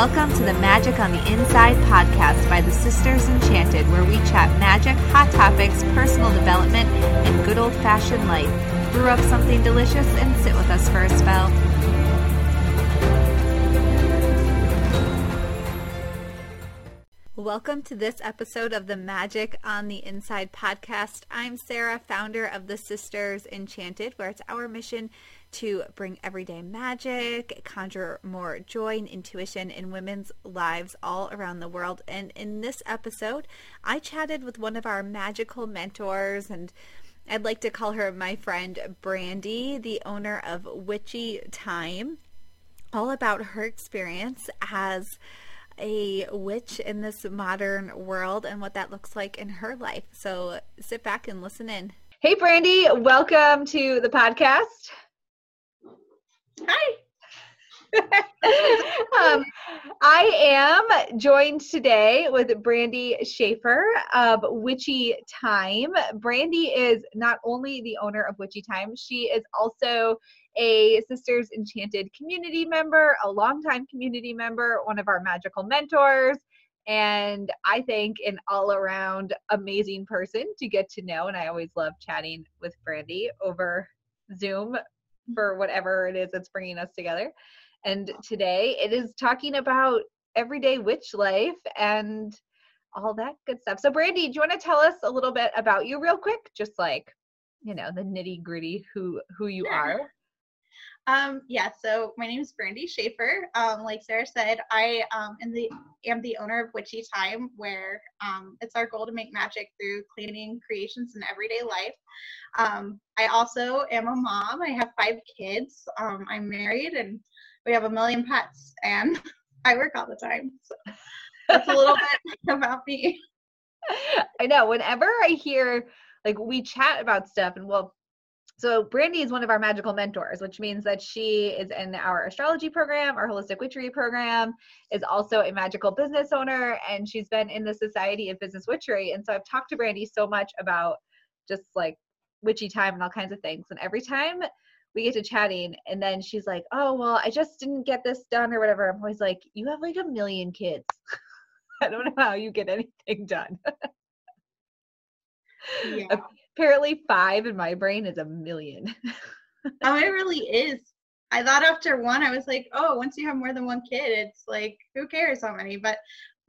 Welcome to the Magic on the Inside podcast by the Sisters Enchanted, where we chat magic, hot topics, personal development, and good old fashioned life. Brew up something delicious and sit with us for a spell. Welcome to this episode of the Magic on the Inside podcast. I'm Sarah, founder of the Sisters Enchanted, where it's our mission to bring everyday magic, conjure more joy and intuition in women's lives all around the world. And in this episode, I chatted with one of our magical mentors and I'd like to call her my friend Brandy, the owner of Witchy Thyme, all about her experience as a witch in this modern world and what that looks like in her life. So sit back and listen in. Hey, Brandy, welcome to the podcast. Hi. um, I am joined today with Brandy Schaefer of Witchy Thyme. Brandy is not only the owner of Witchy Thyme, she is also a Sisters Enchanted community member, a longtime community member, one of our magical mentors, and I think an all around amazing person to get to know. And I always love chatting with Brandy over Zoom for whatever it is that's bringing us together. And today it is talking about everyday witch life and all that good stuff. So, Brandy, do you want to tell us a little bit about you, real quick? Just like, you know, the nitty gritty who who you are. Um, yeah, so my name is Brandy Schaefer. Um, like Sarah said, I um, am the am the owner of Witchy Thyme, where um, it's our goal to make magic through cleaning creations in everyday life. Um, I also am a mom. I have five kids. Um, I'm married, and we have a million pets, and I work all the time. So that's a little bit about me. I know. Whenever I hear like we chat about stuff, and well so Brandy is one of our magical mentors, which means that she is in our astrology program, our holistic witchery program, is also a magical business owner, and she's been in the Society of Business Witchery. And so I've talked to Brandy so much about just like witchy thyme and all kinds of things. And every time we get to chatting, and then she's like, "Oh well, I just didn't get this done or whatever." I'm always like, "You have like a million kids. I don't know how you get anything done." yeah apparently five in my brain is a million. oh, it really is. I thought after one, I was like, oh, once you have more than one kid, it's like, who cares how many? But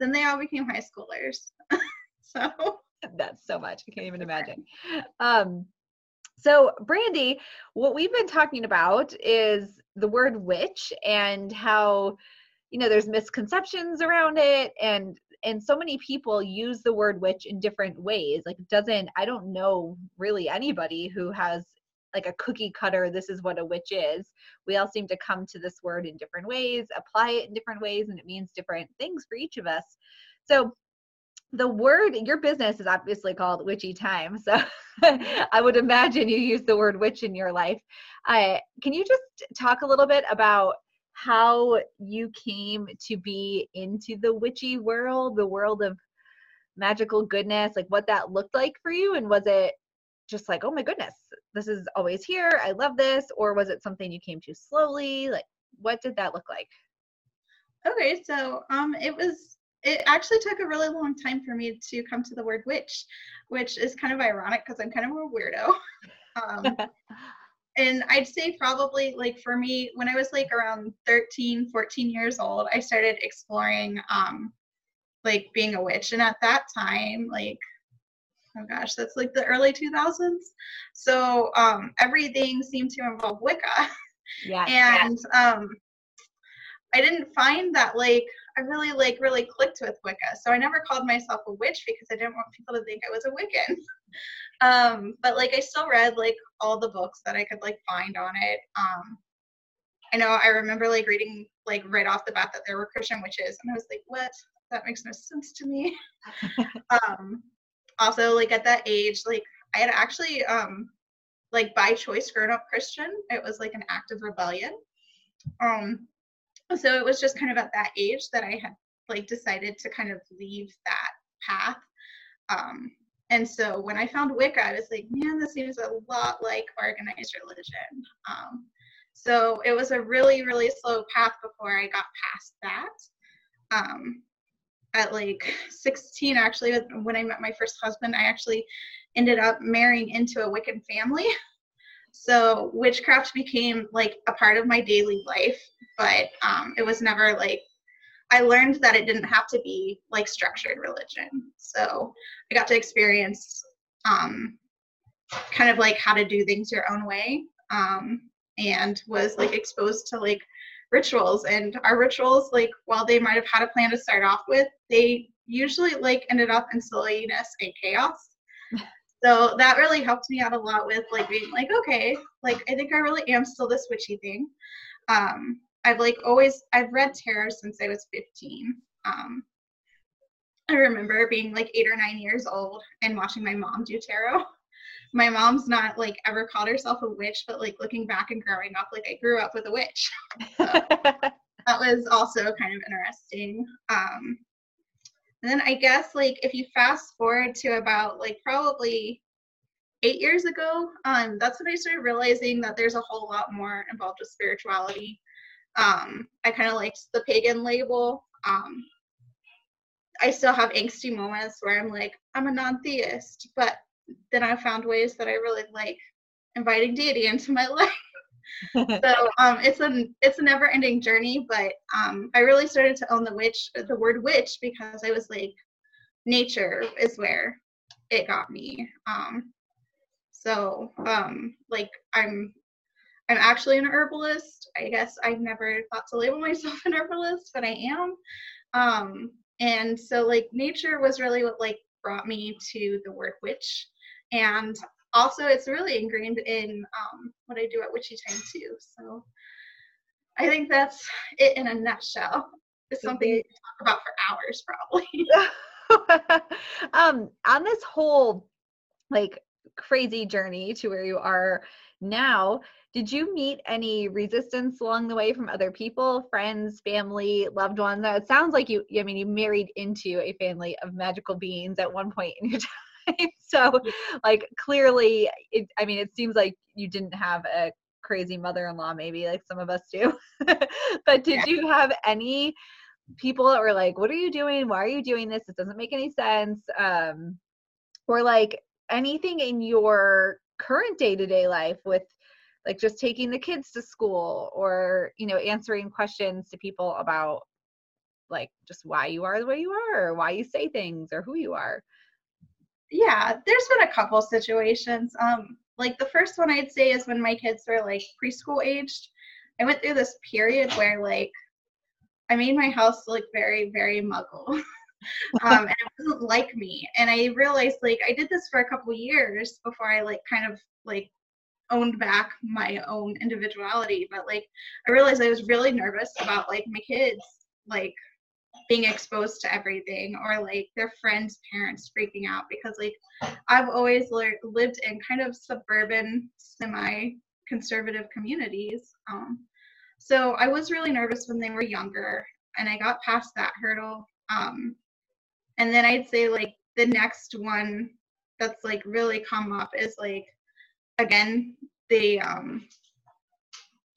then they all became high schoolers. so that's so much. I can't even imagine. Um, so, Brandy, what we've been talking about is the word witch and how, you know, there's misconceptions around it and and so many people use the word witch in different ways like doesn't i don't know really anybody who has like a cookie cutter this is what a witch is. We all seem to come to this word in different ways apply it in different ways and it means different things for each of us. So the word your business is obviously called witchy thyme so i would imagine you use the word witch in your life. Uh, can you just talk a little bit about how you came to be into the witchy world, the world of magical goodness, like what that looked like for you. And was it just like, oh my goodness, this is always here. I love this. Or was it something you came to slowly? Like, what did that look like? Okay, so um, it was it actually took a really long time for me to come to the word witch, which is kind of ironic because I'm kind of a weirdo. Um, and I'd say probably like for me, when I was like around 13, 14 years old, I started exploring um like being a witch. And at that time, like oh gosh, that's like the early 2000s. So um everything seemed to involve Wicca. Yeah. and um I didn't find that like I really like really clicked with Wicca. So I never called myself a witch because I didn't want people to think I was a Wiccan. um, but like I still read like all the books that I could like find on it. Um, I know I remember like reading like right off the bat that there were Christian witches, and I was like, what? That makes no sense to me. um, also, like at that age, like I had actually um like by choice grown up Christian. It was like an act of rebellion. Um, so it was just kind of at that age that I had like decided to kind of leave that path. Um, and so when I found Wicca, I was like, man, this seems a lot like organized religion. Um, so it was a really, really slow path before I got past that. um, at like 16 actually when i met my first husband i actually ended up marrying into a wiccan family so witchcraft became like a part of my daily life but um, it was never like i learned that it didn't have to be like structured religion. So i got to experience um, kind of like how to do things your own way um, and was like exposed to like rituals. And our rituals like while they might have had a plan to start off with they usually like ended up in silliness and chaos. So that really helped me out a lot with like being like okay like i think i really am still this witchy thing. Um i've like always i've read tarot since i was 15 um i remember being like eight or nine years old and watching my mom do tarot my mom's not like ever called herself a witch, but like looking back and growing up, like I grew up with a witch. So that was also kind of interesting. Um, and then I guess like if you fast forward to about like probably eight years ago, um, that's when I started realizing that there's a whole lot more involved with spirituality. Um, I kind of liked the pagan label. Um, I still have angsty moments where I'm like, I'm a non-theist, but then I found ways that I really like inviting deity into my life. so um, it's a it's a never ending journey, but um, I really started to own the witch the word witch because I was like, nature is where it got me. Um, so um, like I'm I'm actually an herbalist. I guess I never thought to label myself an herbalist, but I am. Um, and so like nature was really what like brought me to the word witch and also it's really ingrained in um, what I do at Witchy Thyme too. So I think that's it in a nutshell. It's something you can talk about for hours probably. um, on this whole like crazy journey to where you are now, did you meet any resistance along the way from other people, friends, family, loved ones? It sounds like you, I mean, you married into a family of magical beings at one point in your time. so like clearly it, i mean it seems like you didn't have a crazy mother-in-law maybe like some of us do. But did you have any people that were like what are you doing? Why are you doing this? It doesn't make any sense. Um or like anything in your current day-to-day life with like just taking the kids to school or you know answering questions to people about like just why you are the way you are or why you say things or who you are yeah, there's been a couple situations. Um, like the first one I'd say is when my kids were like preschool aged. I went through this period where like I made my house look very, very muggle. um, and it wasn't like me. And I realized like I did this for a couple years before I like kind of like owned back my own individuality. But like I realized I was really nervous about like my kids like being exposed to everything or like their friends parents freaking out because like i've always le- lived in kind of suburban semi conservative communities um, so i was really nervous when they were younger and i got past that hurdle um, and then i'd say like the next one that's like really come up is like again the um,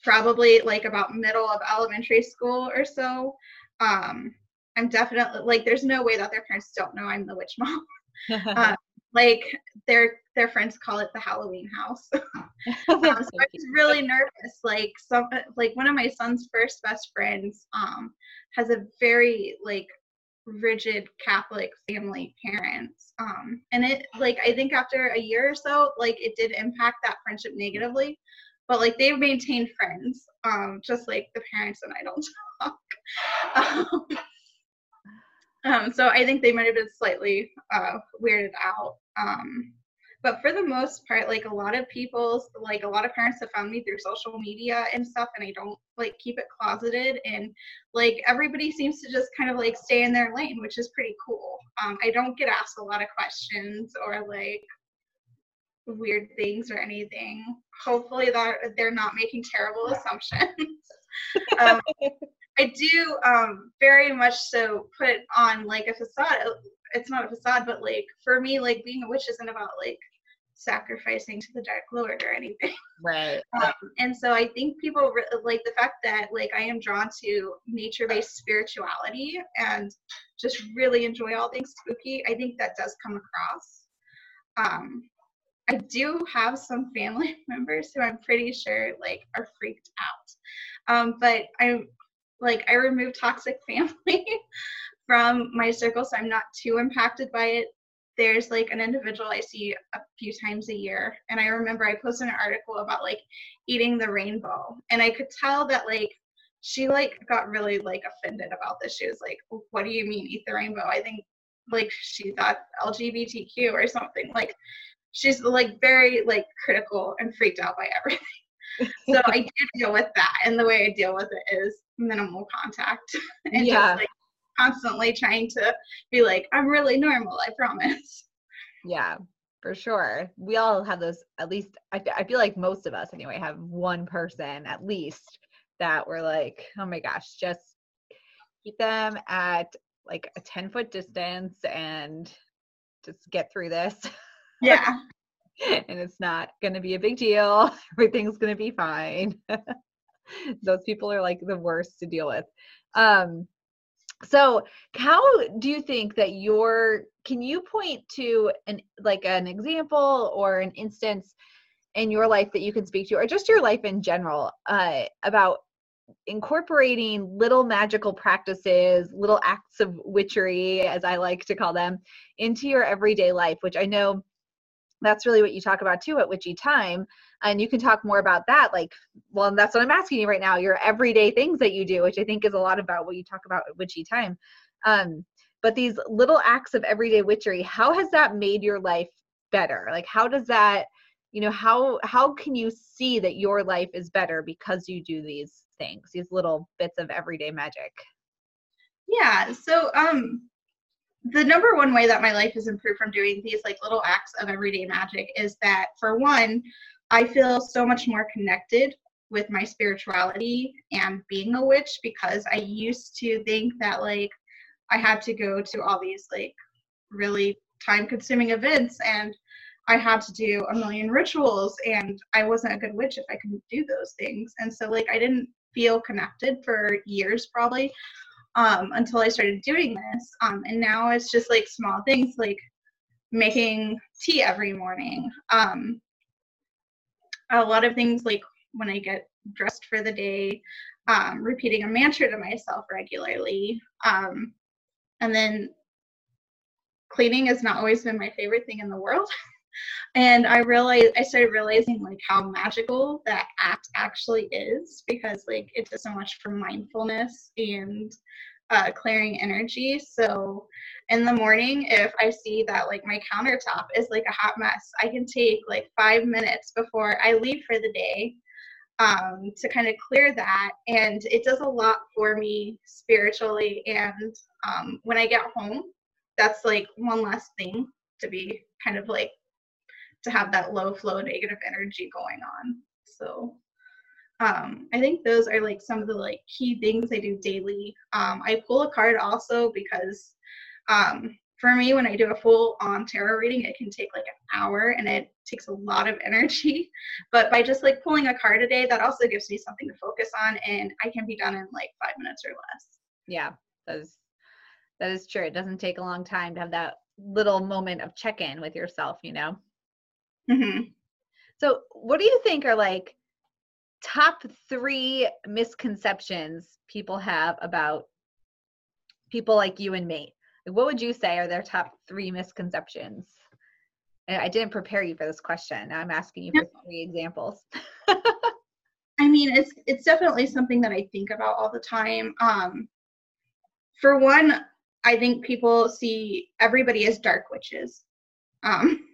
probably like about middle of elementary school or so um, I'm definitely like there's no way that their parents don't know I'm the witch mom. uh, like their their friends call it the Halloween house. um, so I was really nervous. Like some like one of my son's first best friends um has a very like rigid Catholic family parents. Um and it like I think after a year or so, like it did impact that friendship negatively. But like they've maintained friends, um, just like the parents and I don't talk. Um, um, so I think they might have been slightly uh, weirded out. Um, but for the most part, like a lot of people, like a lot of parents have found me through social media and stuff, and I don't like keep it closeted. And like everybody seems to just kind of like stay in their lane, which is pretty cool. Um, I don't get asked a lot of questions or like weird things or anything. Hopefully that they're not making terrible assumptions. um, I do um, very much so put on like a facade. It's not a facade, but like for me, like being a witch isn't about like sacrificing to the dark lord or anything. Right. Um, and so i think people re- like the fact that like i am drawn to nature-based spirituality and just really enjoy all things spooky i think that does come across. Um i do have some family members who i'm pretty sure like are freaked out. Um but i'm like i remove toxic family from my circle so i'm not too impacted by it there's like an individual I see a few times a year. And I remember I posted an article about like eating the rainbow. And I could tell that like she like got really like offended about this. She was like, What do you mean eat the rainbow? I think like she thought LGBTQ or something. Like she's like very like critical and freaked out by everything. so I do deal with that. And the way I deal with it is minimal contact and yeah. just like constantly trying to be like, I'm really normal, I promise. Yeah, for sure. We all have those, at least, I, I feel like most of us anyway have one person at least that we're like, oh my gosh, just keep them at like a 10 foot distance and just get through this. Yeah. and it's not going to be a big deal. Everything's going to be fine. Those people are like the worst to deal with. Um, so how do you think that your can you point to an like an example or an instance in your life that you can speak to or just your life in general uh, about incorporating little magical practices little acts of witchery as i like to call them into your everyday life which i know that's really what you talk about too at witchy thyme and you can talk more about that like well that's what i'm asking you right now your everyday things that you do which i think is a lot about what you talk about witchy thyme. Um, but these little acts of everyday witchery how has that made your life better? Like how does that you know how how can you see that your life is better because you do these things these little bits of everyday magic? Yeah so um the number one way that my life has improved from doing these like little acts of everyday magic is that for one I feel so much more connected with my spirituality and being a witch because I used to think that like I had to go to all these like really time consuming events and I had to do a million rituals and I wasn't a good witch if I couldn't do those things. And so like I didn't feel connected for years probably um, until I started doing this. Um, and now it's just like small things like making tea every morning, um, a lot of things like when I get dressed for the day, um, repeating a mantra to myself regularly. Um, and then cleaning has not always been my favorite thing in the world. and I realized I started realizing like how magical that act actually is because like it does so much for mindfulness and uh, clearing energy. So in the morning, if I see that like my countertop is like a hot mess, I can take like five minutes before I leave for the day um, to kind of clear that. And it does a lot for me spiritually. And um, when I get home, that's like one less thing to be kind of like to have that low flow negative energy going on. So um, I think those are like some of the like key things I do daily. Um, I pull a card also because um, for me, when I do a full on tarot reading, it can take like an hour and it takes a lot of energy. But by just like pulling a card a day, that also gives me something to focus on and I can be done in like five minutes or less. Yeah, that is that is true. It doesn't take a long time to have that little moment of check in with yourself, you know? Mm-hmm. So, what do you think are like top three misconceptions people have about people like you and me? What would you say are their top three misconceptions? I didn't prepare you for this question. I'm asking you for three examples. I mean, it's it's definitely something that I think about all the time. Um, for one, I think people see everybody as dark witches. Um,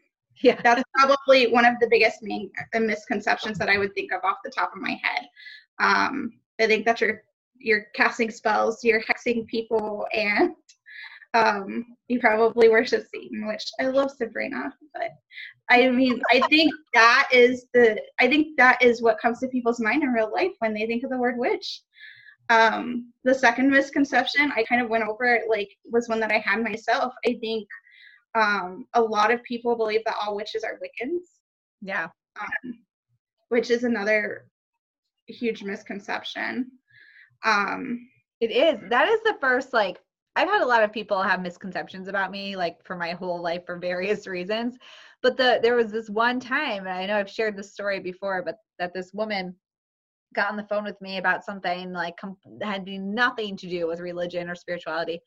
yeah. That's probably one of the biggest main misconceptions that i would think of off the top of my head. Um, i think that you're you're casting spells you're hexing people and um, you probably worship satan which i love sabrina but i mean i think that is the i think that is what comes to people's mind in real life when they think of the word witch. Um, the second misconception i kind of went over it like was one that i had myself. I think um, a lot of people believe that all witches are Wiccans. Yeah. Um, which is another huge misconception. Um, it is. That is the first like I've had a lot of people have misconceptions about me like for my whole life for various reasons. But the there was this one time, and I know I've shared this story before, but that this woman got on the phone with me about something like com- had nothing to do with religion or spirituality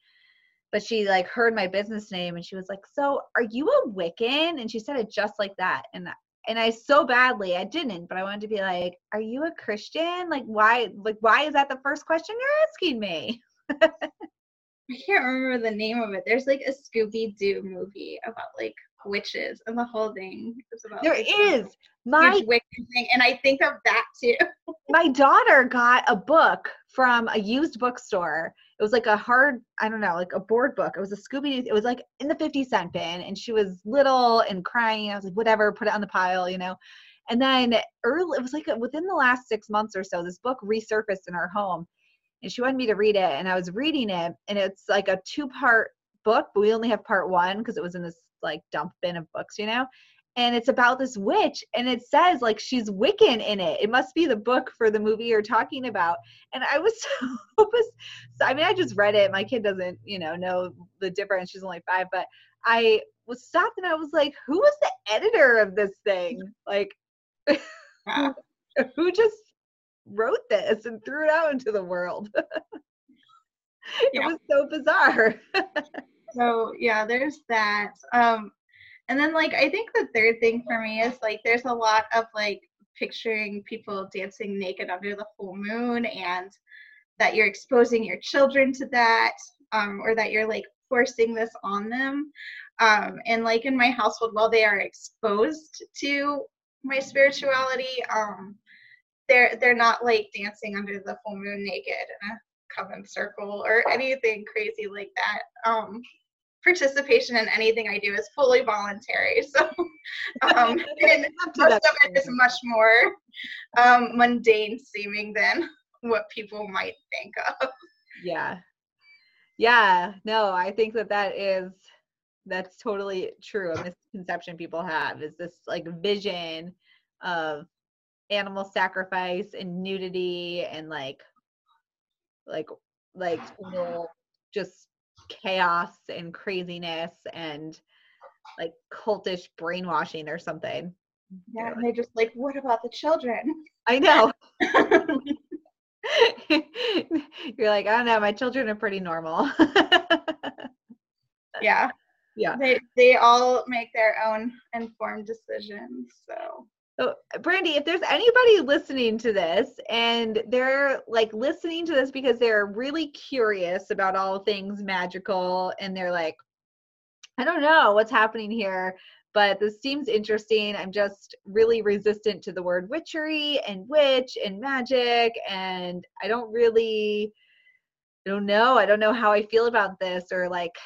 but she like heard my business name and she was like so are you a wiccan? And she said it just like that and and i so badly i didn't but i wanted to be like are you a christian? Like why like why is that the first question you're asking me? I can't remember the name of it. There's like a scooby-doo movie about like witches and the whole thing. Is about there is! my wiccan thing and i think of that too. My daughter got a book from a used bookstore was like a hard i don't know like a board book. It was a scooby Doo. it was like in the 50 cent bin and she was little and crying. I was like whatever put it on the pile you know? And then early it was like within the last six months or so this book resurfaced in our home and she wanted me to read it and i was reading it and it's like a two part book but we only have part one because it was in this like dump bin of books you know and it's about this witch and it says like she's wiccan in it. It must be the book for the movie you're talking about. And i was so i mean i just read it. My kid doesn't you know know the difference. She's only five. But i was stopped and i was like who was the editor of this thing? Like who, who just wrote this and threw it out into the world? It yeah. was so bizarre. So yeah there's that. Um and then like I think the third thing for me is like there's a lot of like picturing people dancing naked under the full moon and that you're exposing your children to that um, or that you're like forcing this on them. Um, and like in my household while they are exposed to my spirituality um, they're they're not like dancing under the full moon naked in a coven circle or anything crazy like that. Um, participation in anything I do is fully voluntary. So, um, and most of it is much more um, mundane seeming than what people might think of. Yeah. Yeah. No, I think that that is that's totally true. A misconception people have is this like vision of animal sacrifice and nudity and like like like total just chaos and craziness and like cultish brainwashing or something. Yeah, and they're just like, what about the children? I know. You're like, oh, I don't know, my children are pretty normal. yeah. Yeah. They they all make their own informed decisions. So so, Brandy, if there's anybody listening to this and they're like listening to this because they're really curious about all things magical and they're like, I don't know what's happening here, but this seems interesting. I'm just really resistant to the word witchery and witch and magic, and I don't really, I don't know. I don't know how I feel about this or like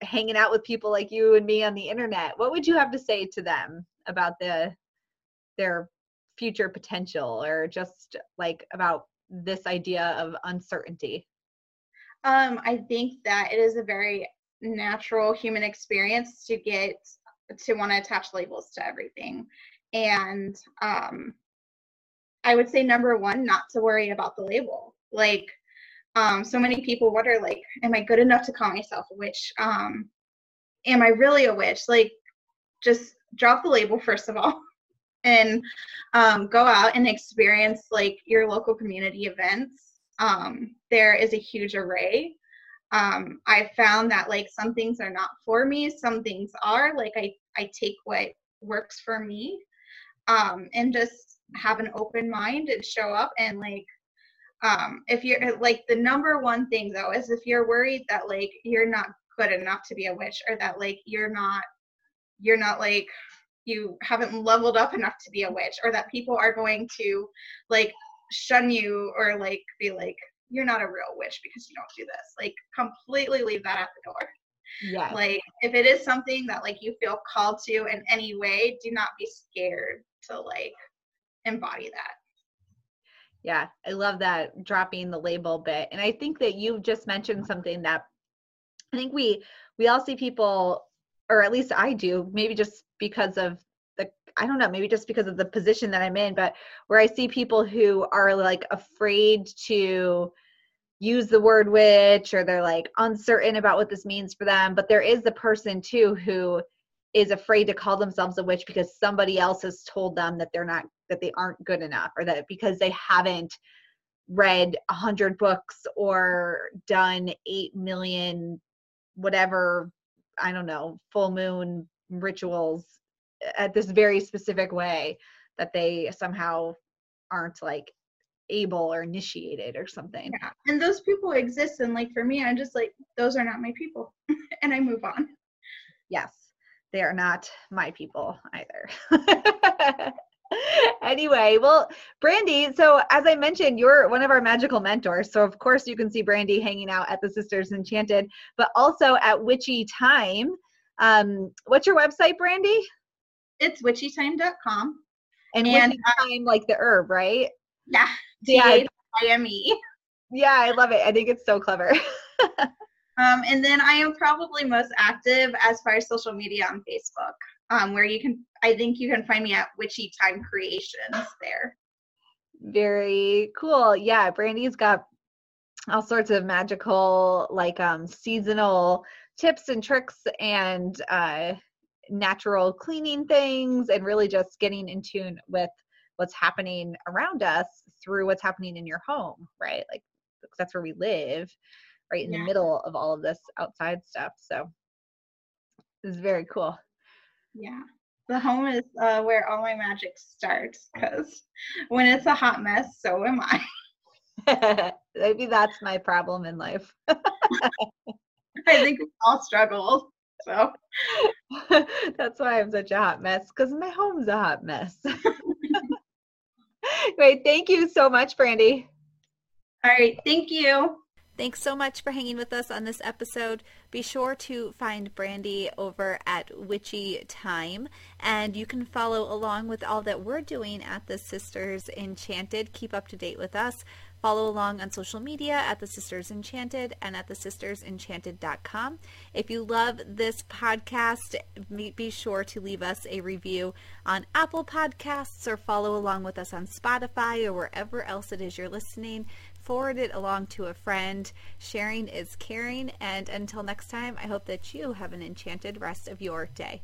hanging out with people like you and me on the internet. What would you have to say to them about the their future potential or just like about this idea of uncertainty? Um, I think that it is a very natural human experience to get to want to attach labels to everything. And um, I would say number one, not to worry about the label. Like, um, so many people wonder, like, am I good enough to call myself a witch? Um, am I really a witch? Like, just drop the label first of all. and um, go out and experience like your local community events. Um, there is a huge array. Um, I found that like some things are not for me, some things are. Like I, I take what works for me, um, and just have an open mind and show up and like um if you're like the number one thing though is if you're worried that like you're not good enough to be a witch or that like you're not you're not like you haven't leveled up enough to be a witch or that people are going to like shun you or like be like you're not a real witch because you don't do this. Like completely leave that at the door. Yeah like if it is something that like you feel called to in any way do not be scared to like embody that. Yeah i love that dropping the label bit and i think that you just mentioned something that i think we we all see people or at least I do, maybe just because of the I don't know, maybe just because of the position that I'm in, but where I see people who are like afraid to use the word witch or they're like uncertain about what this means for them, but there is the person too who is afraid to call themselves a witch because somebody else has told them that they're not that they aren't good enough or that because they haven't read a hundred books or done eight million whatever i don't know full moon rituals at this very specific way that they somehow aren't like able or initiated or something yeah. and those people exist and like for me i'm just like those are not my people and i move on yes they are not my people either anyway, well, Brandy, so as I mentioned, you're one of our magical mentors. So, of course, you can see Brandy hanging out at the Sisters Enchanted, but also at Witchy Thyme. Um, what's your website, Brandy? It's witchythyme.com. And, and witchy uh, thyme, like the herb, right? Yeah. Yeah. I-M-E. Yeah, I love it. I think it's so clever. um, and then I am probably most active as far as social media on Facebook um, where you can i think you can find me at witchy thyme creations there. Very cool. Yeah brandy's got all sorts of magical like um seasonal tips and tricks and uh natural cleaning things and really just getting in tune with what's happening around us through what's happening in your home right? Like that's where we live right in yeah. the middle of all of this outside stuff. So this is very cool yeah. The home is uh, where all my magic starts because when it's a hot mess, so am I. Maybe that's my problem in life. I think we all struggle. So that's why I'm such a hot mess because my home's a hot mess. Great. Thank you so much, Brandy. All right. Thank you. Thanks so much for hanging with us on this episode. Be sure to find Brandy over at Witchy Thyme, and you can follow along with all that we're doing at the Sisters Enchanted. Keep up to date with us. Follow along on social media at the Sisters Enchanted and at the sistersenchanted.com. If you love this podcast, be sure to leave us a review on Apple Podcasts or follow along with us on Spotify or wherever else it is you're listening forward it along to a friend. Sharing is caring. And until next time, I hope that you have an enchanted rest of your day.